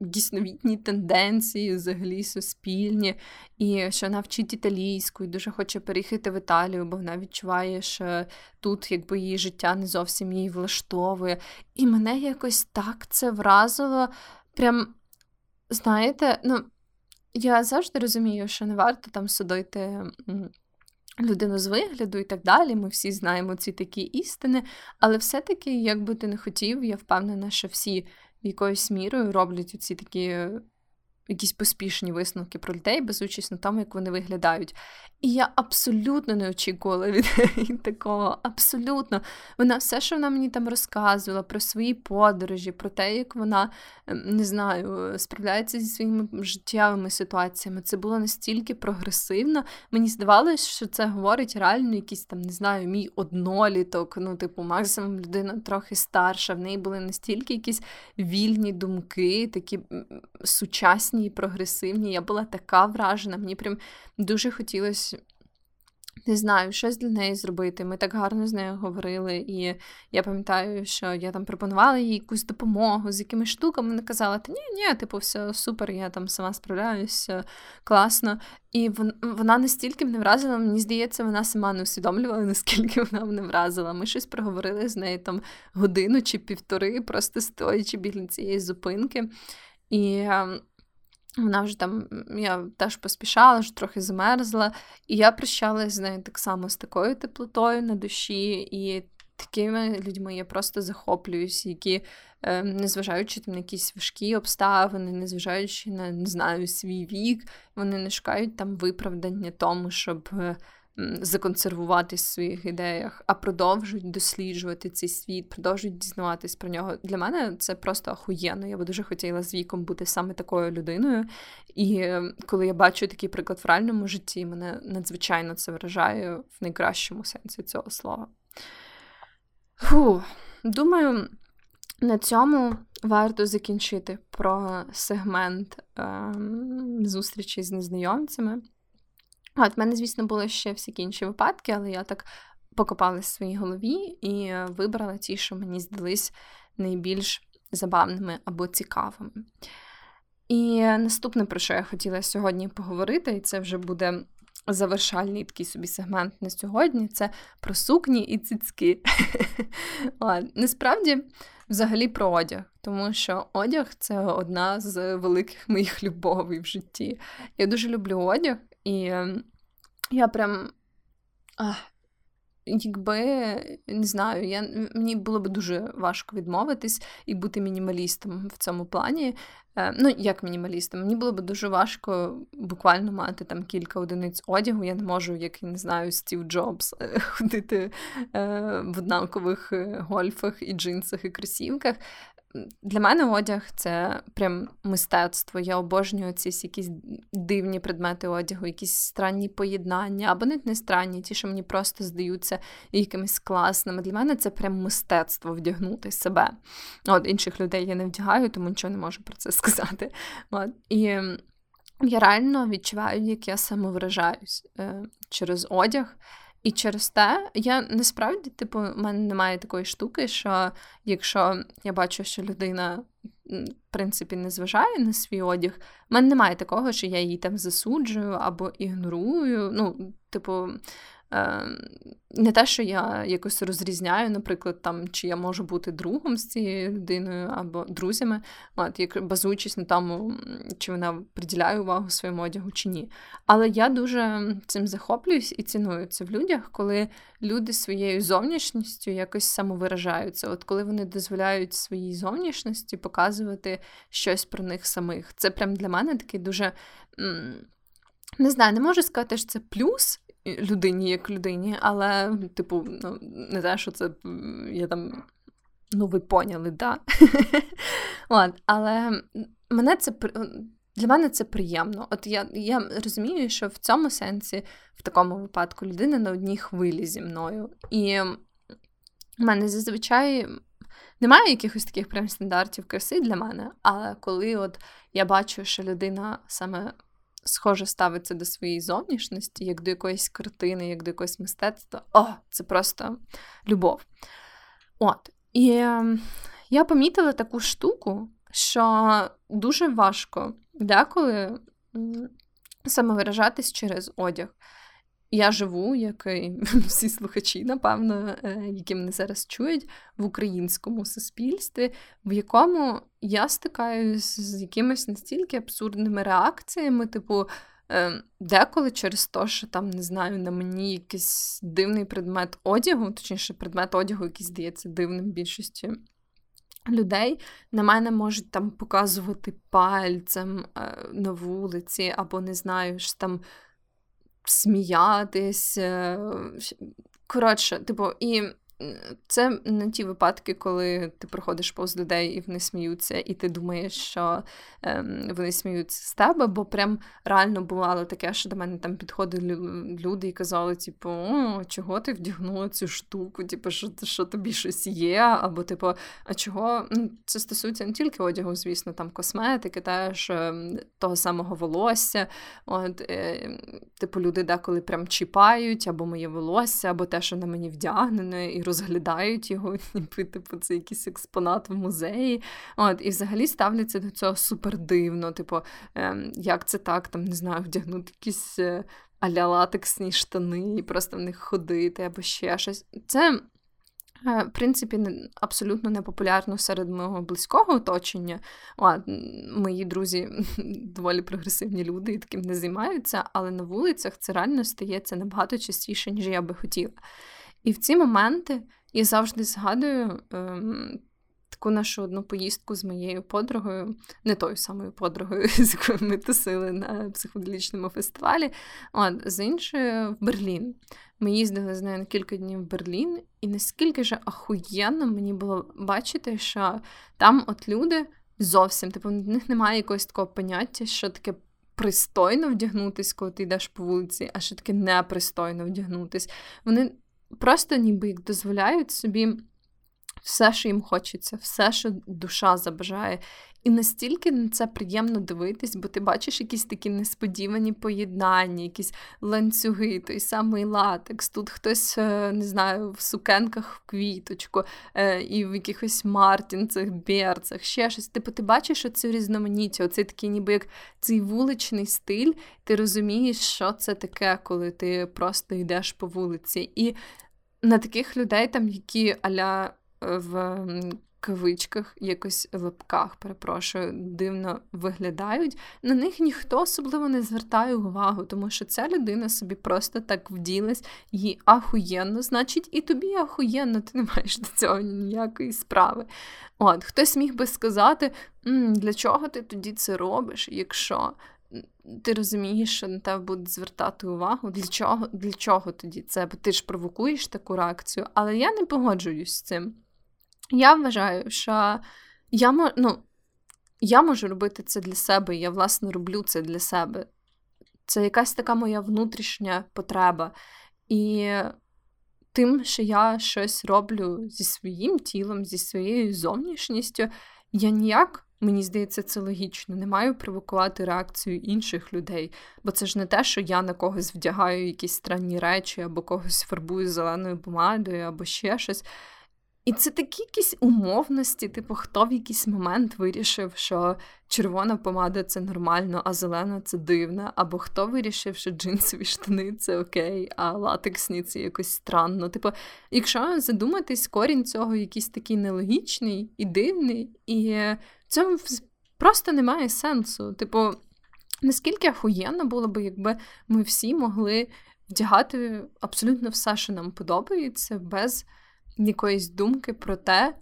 дійсновітні тенденції, взагалі суспільні, і що вона вчить італійську і дуже хоче переїхати в Італію, бо вона відчуває, що тут якби її життя не зовсім її влаштовує. І мене якось так це вразило. Прям, знаєте, ну. Я завжди розумію, що не варто там судити людину з вигляду і так далі. Ми всі знаємо ці такі істини, але все-таки, як би ти не хотів, я впевнена, що всі якоюсь мірою роблять ці такі якісь поспішні висновки про людей, участі на тому, як вони виглядають. І я абсолютно не очікувала від такого. Абсолютно. Вона все, що вона мені там розказувала про свої подорожі, про те, як вона ем, не знаю, справляється зі своїми життєвими ситуаціями. Це було настільки прогресивно. Мені здавалося, що це говорить реально якийсь там, не знаю, мій одноліток. Ну, типу, максимум людина трохи старша. В неї були настільки якісь вільні думки, такі сучасні і прогресивні. Я була така вражена. Мені прям дуже хотілося не знаю, щось для неї зробити. Ми так гарно з нею говорили, і я пам'ятаю, що я там пропонувала їй якусь допомогу з якимись штуками. Вона казала, та ні, ні, типу, все супер, я там сама справляюся, класно. І вона настільки мене вразила, мені здається, вона сама не усвідомлювала, наскільки вона мене вразила. Ми щось проговорили з нею там годину чи півтори, просто стоячи біля цієї зупинки. І ем, вона вже там, я теж поспішала, вже трохи замерзла, і я прощалася з нею так само з такою теплотою на душі, і такими людьми я просто захоплююсь, які, е, незважаючи там на якісь важкі обставини, незважаючи на не знаю, свій вік, вони не шукають там виправдання тому, щоб е, законсервуватись в своїх ідеях, а продовжують досліджувати цей світ, продовжують дізнаватись про нього. Для мене це просто охуєнно. Я би дуже хотіла з віком бути саме такою людиною. І коли я бачу такий приклад в реальному житті, мене надзвичайно це вражає в найкращому сенсі цього слова. Фу, Думаю, на цьому варто закінчити про сегмент е- зустрічі з незнайомцями. От, в мене, звісно, були ще всякі інші випадки, але я так покопалась в своїй голові і вибрала ті, що мені здались найбільш забавними або цікавими. І наступне, про що я хотіла сьогодні поговорити, і це вже буде завершальний такий собі сегмент на сьогодні, це про сукні і цицьки. Насправді, взагалі, про одяг, тому що одяг це одна з великих моїх любовей в житті. Я дуже люблю одяг, і я прям. Ах, Якби не знаю, я, мені було б дуже важко відмовитись і бути мінімалістом в цьому плані. Е, ну, як мінімалістом, мені було б дуже важко буквально мати там кілька одиниць одягу. Я не можу, як не знаю, Стів Джобс ходити е, в однакових е, гольфах і джинсах і кросівках. Для мене одяг це прям мистецтво. Я обожнюю ці якісь дивні предмети одягу, якісь странні поєднання, або навіть не странні, ті, що мені просто здаються якимись класними. Для мене це прям мистецтво вдягнути себе. От інших людей я не вдягаю, тому нічого не можу про це сказати. От. І я реально відчуваю, як я самовиражаюсь е, через одяг. І через те я насправді, типу, в мене немає такої штуки, що якщо я бачу, що людина в принципі не зважає на свій одяг, в мене немає такого, що я її там засуджую або ігнорую. Ну, типу, не те, що я якось розрізняю, наприклад, там, чи я можу бути другом з цією людиною або друзями, от, як базуючись на тому, чи вона приділяє увагу своєму одягу чи ні. Але я дуже цим захоплююсь і ціную це в людях, коли люди своєю зовнішністю якось самовиражаються. От коли вони дозволяють своїй зовнішності показувати щось про них самих. Це прям для мене такий дуже. Не знаю, не можу сказати, що це плюс, людині як людині, але, типу, ну, не знаю, що це я там. Ну, ви поняли, да. От, Але мене це для мене це приємно. От я я розумію, що в цьому сенсі, в такому випадку, людина на одній хвилі зі мною. І в мене зазвичай немає якихось таких прям стандартів краси для мене. Але коли от я бачу, що людина саме схоже ставиться до своєї зовнішності, як до якоїсь картини, як до якогось мистецтва. О, це просто любов. От. І ем, я помітила таку штуку, що дуже важко деколи самовиражатись через одяг. Я живу, як і всі слухачі, напевно, е, які мене зараз чують, в українському суспільстві, в якому я стикаюся з якимись настільки абсурдними реакціями, типу, ем, деколи через те, що там не знаю, на мені якийсь дивний предмет одягу, точніше, предмет одягу, який здається дивним більшості. Людей на мене можуть там показувати пальцем е, на вулиці, або не знаю, що там сміятись. Е, коротше, типу, і це не ті випадки, коли ти проходиш повз людей і вони сміються, і ти думаєш, що ем, вони сміються з тебе, бо прям реально бувало таке, що до мене там підходили люди і казали, типу, о, чого ти вдягнула цю штуку? Типу, що що тобі щось є? Або, типу, а чого? Ну, Це стосується не тільки одягу, звісно, там косметики, теж ем, того самого волосся. От, е, Типу, люди деколи прям чіпають, або моє волосся, або те, що на мені вдягнене. і розглядають його, ніби типу, це якийсь експонат в музеї. От, І взагалі ставляться до цього супер дивно. Типу, е, як це так, там, не знаю, вдягнути якісь е, аля латексні штани і просто в них ходити або ще щось. Це. Е, в принципі, абсолютно непопулярно серед мого близького оточення. О, мої друзі доволі прогресивні люди і таким не займаються, але на вулицях це реально стається набагато частіше, ніж я би хотіла. І в ці моменти я завжди згадую ем, таку нашу одну поїздку з моєю подругою, не тою самою подругою, з якою ми тусили на психоделічному фестивалі, от, з іншою в Берлін. Ми їздили з нею на кілька днів в Берлін, і наскільки ж ахуєнно мені було бачити, що там от люди зовсім, типу, в них немає якогось такого поняття, що таке. Пристойно вдягнутись, коли ти йдеш по вулиці, а що таке непристойно вдягнутись. Вони просто ніби дозволяють собі все, що їм хочеться, все, що душа забажає. І настільки на це приємно дивитись, бо ти бачиш якісь такі несподівані поєднання, якісь ланцюги, той самий латекс. Тут хтось, е, не знаю, в сукенках в квіточку, е, і в якихось мартінцях, берцах, ще щось. Типу, ти бачиш оцю різноманіття, оцей такий, ніби як цей вуличний стиль, ти розумієш, що це таке, коли ти просто йдеш по вулиці. І на таких людей, там, які аля в кавичках, якось лапках, перепрошую, дивно виглядають, на них ніхто особливо не звертає увагу, тому що ця людина собі просто так вділась, їй ахуєнно, значить, і тобі ахуєнно, ти не маєш до цього ніякої справи. От, Хтось міг би сказати, для чого ти тоді це робиш, якщо. Ти розумієш, що на тебе будуть звертати увагу, для чого для чого тоді це? Бо ти ж провокуєш таку реакцію, але я не погоджуюсь з цим. Я вважаю, що я ну, я можу робити це для себе, я, власне, роблю це для себе. Це якась така моя внутрішня потреба. І тим, що я щось роблю зі своїм тілом, зі своєю зовнішністю, я ніяк Мені здається, це логічно. Не маю провокувати реакцію інших людей, бо це ж не те, що я на когось вдягаю якісь странні речі, або когось фарбую зеленою помадою, або ще щось. І це такі якісь умовності, типу, хто в якийсь момент вирішив, що червона помада це нормально, а зелена це дивно, або хто вирішив, що джинсові штани це окей, а латексні це якось странно. Типу, якщо задуматись, корінь цього якийсь такий нелогічний і дивний, і в цьому просто немає сенсу. Типу, наскільки охуєнно було б, якби ми всі могли вдягати абсолютно все, що нам подобається, без якоїсь думки про те,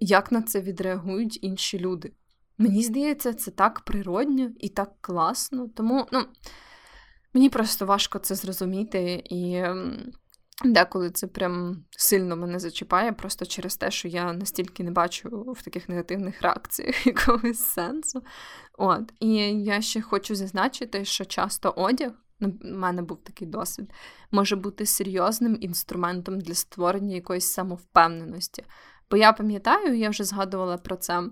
як на це відреагують інші люди. Мені здається, це так природньо і так класно. Тому ну, мені просто важко це зрозуміти, і деколи це прям сильно мене зачіпає, просто через те, що я настільки не бачу в таких негативних реакціях якогось сенсу. От. І я ще хочу зазначити, що часто одяг у мене був такий досвід, може бути серйозним інструментом для створення якоїсь самовпевненості. Бо я пам'ятаю, я вже згадувала про це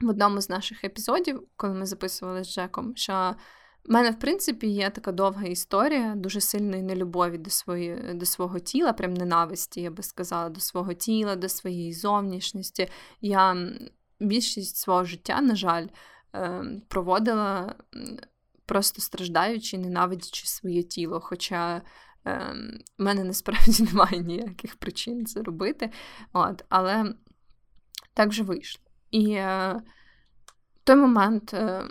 в одному з наших епізодів, коли ми записували з Джеком, що в мене, в принципі, є така довга історія дуже сильної нелюбові до свої, до свого тіла, прям ненависті, я би сказала, до свого тіла, до своєї зовнішності. Я більшість свого життя, на жаль, ем, проводила просто страждаючи, ненавидячи своє тіло. Хоча е, в мене насправді немає ніяких причин це робити. От, Але так вже вийшло. І е, в той момент е,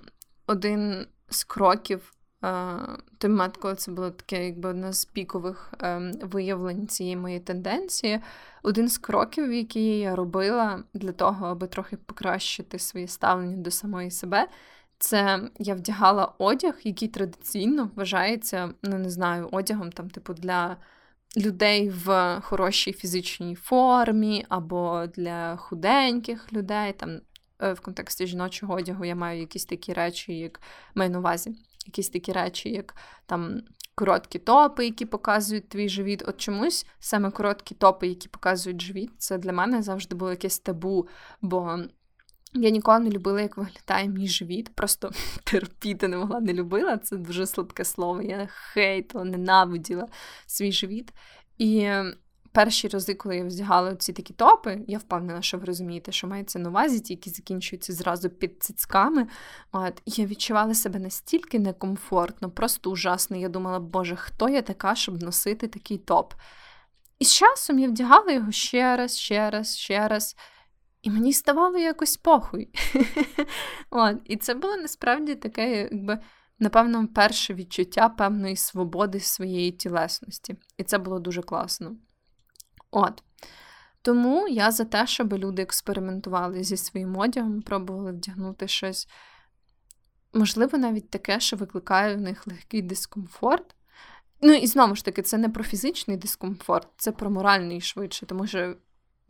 один з кроків. Е, той момент, коли це було таке, якби одне з пікових е, виявлень цієї моєї тенденції, один з кроків, які я робила для того, аби трохи покращити своє ставлення до самої себе, це я вдягала одяг, який традиційно вважається, ну не знаю, одягом там, типу, для людей в хорошій фізичній формі, або для худеньких людей. Там е, В контексті жіночого одягу я маю якісь такі речі, як маю на увазі, якісь такі речі, як там. Короткі топи, які показують твій живіт. От чомусь саме короткі топи, які показують живіт, це для мене завжди було якесь табу. Бо я ніколи не любила, як виглядає мій живіт. Просто терпіти не могла, не любила. Це дуже слабке слово. Я хейтила, ненавиділа свій живіт. І перші рази, коли я вдягала ці такі топи, я впевнена, що ви розумієте, що мається на увазі, ті, які закінчуються зразу під цицьками. От, Я відчувала себе настільки некомфортно, просто ужасно. Я думала, боже, хто я така, щоб носити такий топ? І з часом я вдягала його ще раз, ще раз, ще раз. І мені ставало якось похуй. От. І це було насправді таке, якби, напевно, перше відчуття певної свободи своєї тілесності. І це було дуже класно. От. Тому я за те, щоб люди експериментували зі своїм одягом, пробували вдягнути щось, можливо, навіть таке, що викликає в них легкий дискомфорт. Ну, і знову ж таки, це не про фізичний дискомфорт, це про моральний швидше, тому що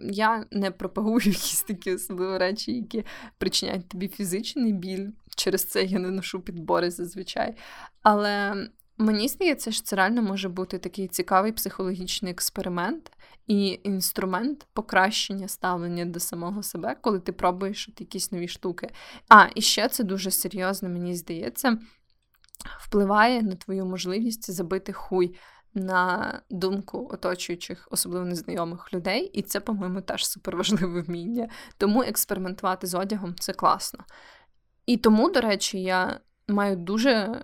я не пропагую якісь такі особливі речі, які причиняють тобі фізичний біль. Через це я не ношу підбори зазвичай. Але мені здається, що це реально може бути такий цікавий психологічний експеримент і інструмент покращення ставлення до самого себе, коли ти пробуєш от якісь нові штуки. А, і ще це дуже серйозно, мені здається, впливає на твою можливість забити хуй на думку оточуючих, особливо незнайомих людей, і це, по-моєму, теж суперважливе вміння. Тому експериментувати з одягом це класно. І тому, до речі, я маю дуже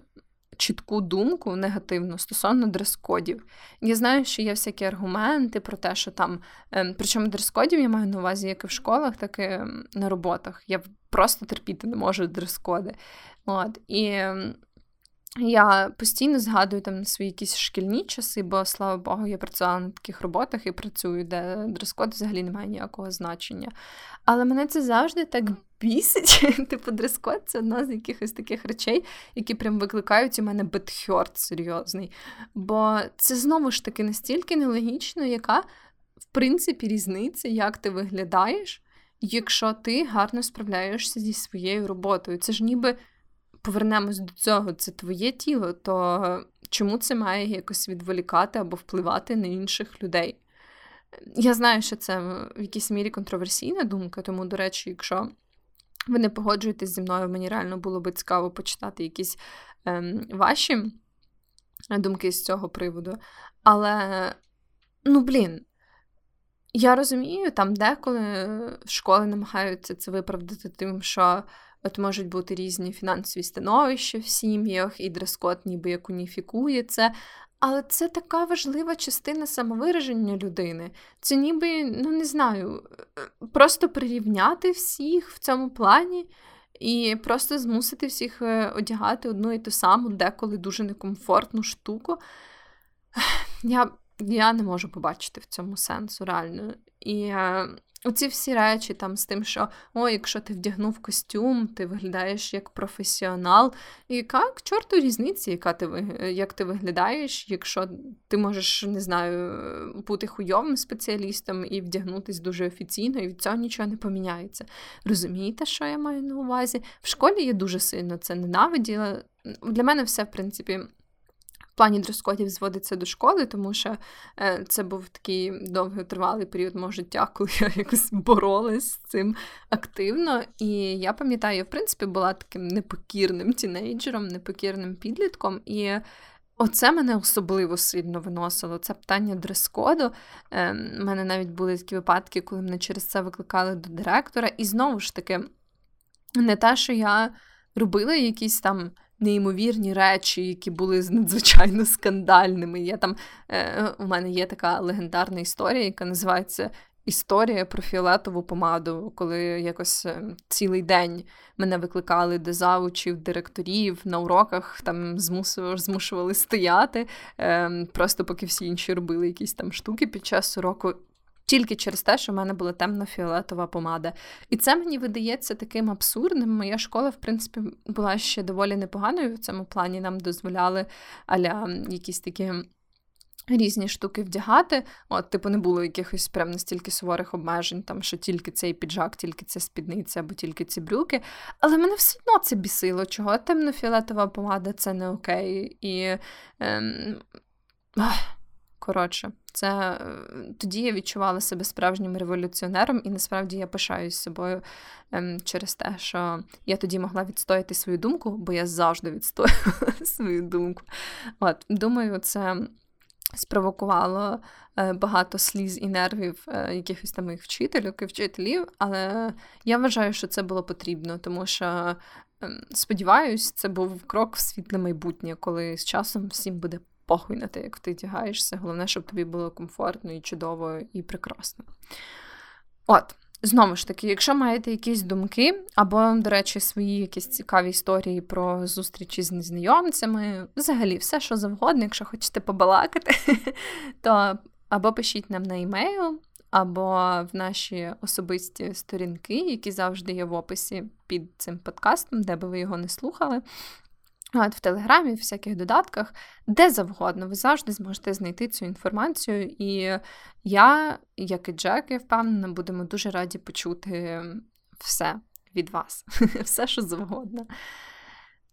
чітку думку негативну стосовно дрес-кодів. Я знаю, що є всякі аргументи про те, що там, ем, причому дрес-кодів я маю на увазі як і в школах, так і на роботах. Я просто терпіти не можу дрес-коди. От. І ем, я постійно згадую там свої якісь шкільні часи, бо слава Богу, я працювала на таких роботах і працюю, де дрес-код взагалі не має ніякого значення. Але мене це завжди так бісить. Типу, дрес-код це одна з якихось таких речей, які прям викликають у мене бетхьорт серйозний. Бо це знову ж таки настільки нелогічно, яка, в принципі, різниця, як ти виглядаєш, якщо ти гарно справляєшся зі своєю роботою. Це ж ніби повернемось до цього, це твоє тіло, то чому це має якось відволікати або впливати на інших людей? Я знаю, що це в якійсь мірі контроверсійна думка, тому, до речі, якщо ви не погоджуєтесь зі мною, мені реально було би цікаво почитати якісь ем, ваші думки з цього приводу. Але, ну, блін, я розумію, там деколи школи намагаються це виправдати тим, що от можуть бути різні фінансові становища в сім'ях, і дрес-код ніби як уніфікує це. Але це така важлива частина самовираження людини. Це ніби, ну не знаю, просто прирівняти всіх в цьому плані і просто змусити всіх е, одягати одну і ту саму, деколи дуже некомфортну штуку. Я я не можу побачити в цьому сенсу реально. І е, оці всі речі там з тим, що о, якщо ти вдягнув костюм, ти виглядаєш як професіонал. Яка к чорту різниці, яка ти як ти виглядаєш, якщо ти можеш, не знаю, бути хуйовим спеціалістом і вдягнутись дуже офіційно, і від цього нічого не поміняється. Розумієте, що я маю на увазі? В школі я дуже сильно це ненавиділа. Для мене все, в принципі плані дрес-кодів зводиться до школи, тому що е, це був такий довготривалий період мого життя, коли я якось боролась з цим активно. І я пам'ятаю, я в принципі була таким непокірним тінейджером, непокірним підлітком. І Оце мене особливо сильно виносило. Це питання дрес-коду. У е, мене навіть були такі випадки, коли мене через це викликали до директора. І знову ж таки, не те, що я робила якісь там неймовірні речі, які були надзвичайно скандальними. Я там, е, У мене є така легендарна історія, яка називається. Історія про фіолетову помаду, коли якось е, цілий день мене викликали до завучів, директорів на уроках, там змусували, змушували стояти, е, просто поки всі інші робили якісь там штуки під час уроку тільки через те, що в мене була темно-фіолетова помада. І це мені видається таким абсурдним. Моя школа, в принципі, була ще доволі непоганою в цьому плані. Нам дозволяли аля якісь такі. Різні штуки вдягати, от, типу, не було якихось прям настільки суворих обмежень, там, що тільки цей піджак, тільки ця спідниця або тільки ці брюки. Але мене все одно це бісило, чого темно-фіолетова помада це не окей. І ем... коротше, це е, тоді я відчувала себе справжнім революціонером, і насправді я пишаюсь собою ем, через те, що я тоді могла відстояти свою думку, бо я завжди відстоювала свою думку. От, Думаю, це. Спровокувало е, багато сліз і нервів е, якихось там моїх вчителів і вчителів, але я вважаю, що це було потрібно, тому що, ем, сподіваюсь, це був крок в світле майбутнє, коли з часом всім буде похуй на те, як ти тягаєшся. Головне, щоб тобі було комфортно і чудово і прекрасно. От. Знову ж таки, якщо маєте якісь думки, або, до речі, свої якісь цікаві історії про зустрічі з незнайомцями, взагалі, все, що завгодно, якщо хочете побалакати, то або пишіть нам на емейл, або в наші особисті сторінки, які завжди є в описі під цим подкастом, де би ви його не слухали. От В Телеграмі, в всяких додатках, де завгодно, ви завжди зможете знайти цю інформацію. І я, як і Джек, я впевнена, будемо дуже раді почути все від вас, все, що завгодно.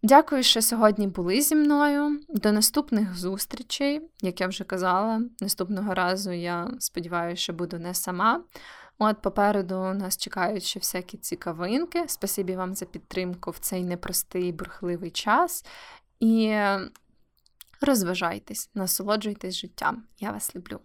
Дякую, що сьогодні були зі мною. До наступних зустрічей, як я вже казала, наступного разу я сподіваюся, що буду не сама. От попереду нас чекають ще всякі цікавинки. Спасибі вам за підтримку в цей непростий бурхливий час. І розважайтесь, насолоджуйтесь життям. Я вас люблю.